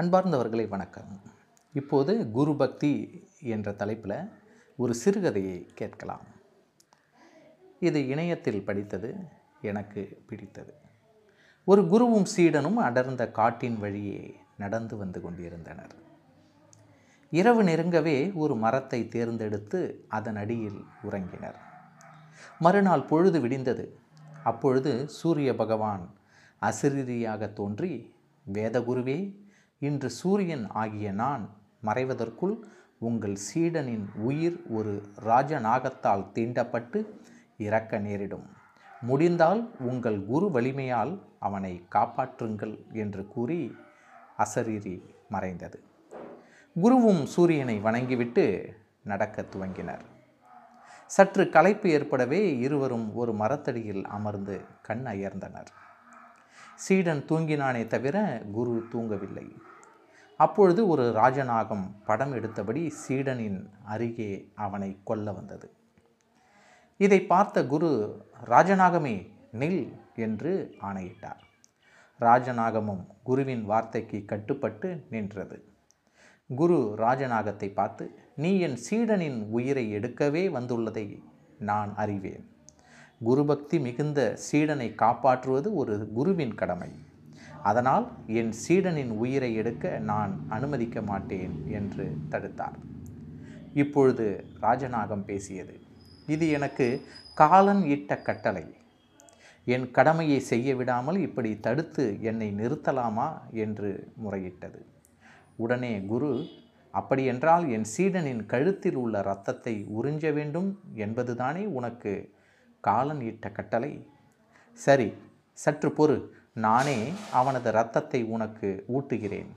அன்பார்ந்தவர்களை வணக்கம். இப்போது குரு பக்தி என்ற தலைப்பில் ஒரு சிறுகதையை கேட்கலாம். இது இணையத்தில் படித்தது எனக்கு பிடித்தது. ஒரு குருவும் சீடனும் அடர்ந்த காட்டின் வழியே நடந்து வந்து கொண்டிருந்தனர். இரவு நெருங்கவே ஒரு மரத்தை தேர்ந்தெடுத்து அதன் அடியில் உறங்கினர். மறுநாள் பொழுது விடிந்தது. அப்பொழுது சூரிய பகவான் அசிரியாக தோன்றி வேதகுருவே இன்று சூரியன் ஆகிய நான் மறைவதற்குள் உங்கள் சீடனின் உயிர் ஒரு ராஜநாகத்தால் தீண்டப்பட்டு இறக்க நேரிடும். முடிந்தால் உங்கள் குரு வலிமையால் அவனை காப்பாற்றுங்கள் என்று கூறி அசரீரி மறைந்தது. குருவும் சூரியனை வணங்கிவிட்டு நடக்கத் துவங்கினர். சற்று களைப்பு ஏற்படவே இருவரும் ஒரு மரத்தடியில் அமர்ந்து கண் அயர்ந்தனர். சீடன் தூங்கினானே தவிர குரு தூங்கவில்லை. அப்பொழுது ஒரு ராஜநாகம் படம் எடுத்தபடி சீடனின் அருகே அவனை கொல்ல வந்தது. இதை பார்த்த குரு ராஜநாகமே நில் என்று ஆணையிட்டார். ராஜநாகமும் குருவின் வார்த்தைக்கு கட்டுப்பட்டு நின்றது. குரு ராஜநாகத்தை பார்த்து நீ என் சீடனின் உயிரை எடுக்கவே வந்துள்ளதை நான் அறிவேன். குருபக்தி மிகுந்த சீடனை காப்பாற்றுவது ஒரு குருவின் கடமை. அதனால் என் சீடனின் உயிரை எடுக்க நான் அனுமதிக்க மாட்டேன் என்று தடுத்தார். இப்பொழுது ராஜநாகம் பேசியது. இது எனக்கு காலன் இட்ட கட்டளை. என் கடமையை செய்ய விடாமல் இப்படி தடுத்து என்னை நிறுத்தலாமா என்று முறையிட்டது. உடனே குரு அப்படியென்றால் என் சீடனின் கழுத்தில் உள்ள இரத்தத்தை உறிஞ்ச வேண்டும் என்பதுதானே உனக்கு காலன் இட்ட கட்டளை? சரி சற்று பொறு. நானே அவனது இரத்தத்தை உனக்கு ஊட்டுகிறேன்.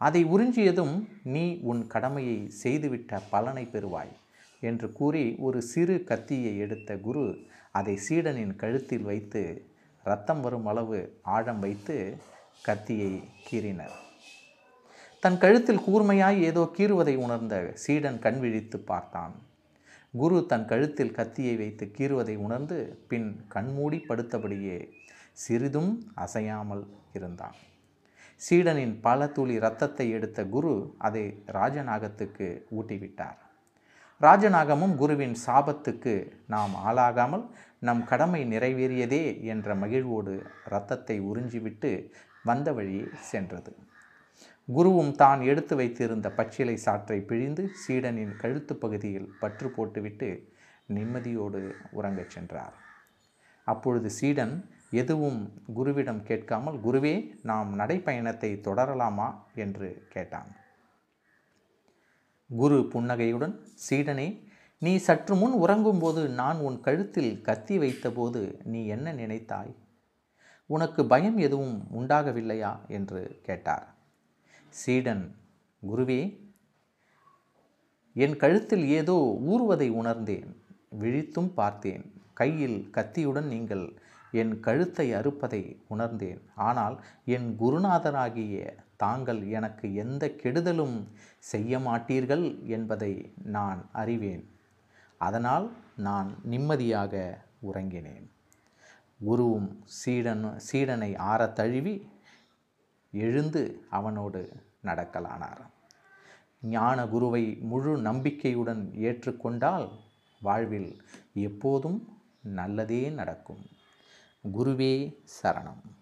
அதை உறிஞ்சியதும் நீ உன் கடமையை செய்துவிட்ட பலனை பெறுவாய் என்று கூறி ஒரு சிறு கத்தியை எடுத்த குரு அதை சீடனின் கழுத்தில் வைத்து ரத்தம் வரும் அளவு ஆழம் வைத்து கத்தியை கீறினர். தன் கழுத்தில் கூர்மையாய் ஏதோ கீறுவதை உணர்ந்த சீடன் கண் விழித்து பார்த்தான். குரு தன் கழுத்தில் கத்தியை வைத்து கீறுவதை உணர்ந்து பின் கண்மூடி படுத்தபடியே சிறிதும் அசையாமல் இருந்தான். சீடனின் பல துளி இரத்தத்தை எடுத்த குரு அதை ராஜநாகத்துக்கு ஊட்டிவிட்டார். ராஜநாகமும் குருவின் சாபத்துக்கு நாம் ஆளாகாமல் நம் கடமை நிறைவேறியதே என்ற மகிழ்வோடு இரத்தத்தை உறிஞ்சிவிட்டு வந்த வழியே சென்றது. குருவும் தான் எடுத்து வைத்திருந்த பச்சிலை சாற்றை பிழிந்து சீடனின் கழுத்து பகுதியில் பற்று போட்டுவிட்டு நிம்மதியோடு உறங்கச் சென்றார். அப்பொழுது சீடன் எதுவும் குருவிடம் கேட்காமல் குருவே நாம் நடைப்பயணத்தை தொடரலாமா? என்று கேட்டான். குரு புன்னகையுடன் சீடனே நீ சற்று முன் உறங்கும்போது நான் உன் கழுத்தில் கத்தி வைத்தபோது நீ என்ன நினைத்தாய்? உனக்கு பயம் எதுவும் உண்டாகவில்லையா? என்று கேட்டார். சீடன் குருவே என் கழுத்தில் ஏதோ ஊறுவதை உணர்ந்தேன் விழித்தும் பார்த்தேன். கையில் கத்தியுடன் நீங்கள் என் கழுத்தை அறுப்பதை உணர்ந்தேன். ஆனால் என் குருநாதராகிய தாங்கள் எனக்கு எந்த கெடுதலும் செய்ய மாட்டீர்கள் என்பதை நான் அறிவேன். அதனால் நான் நிம்மதியாக உறங்கினேன். குருவும் சீடன் சீடனை ஆற தழுவி எழுந்து அவனோடு நடக்கலானார். ஞான குருவை முழு நம்பிக்கையுடன் ஏற்றுக்கொண்டால் வாழ்வில் எப்போதும் நல்லதே நடக்கும். குருவே சரணம்.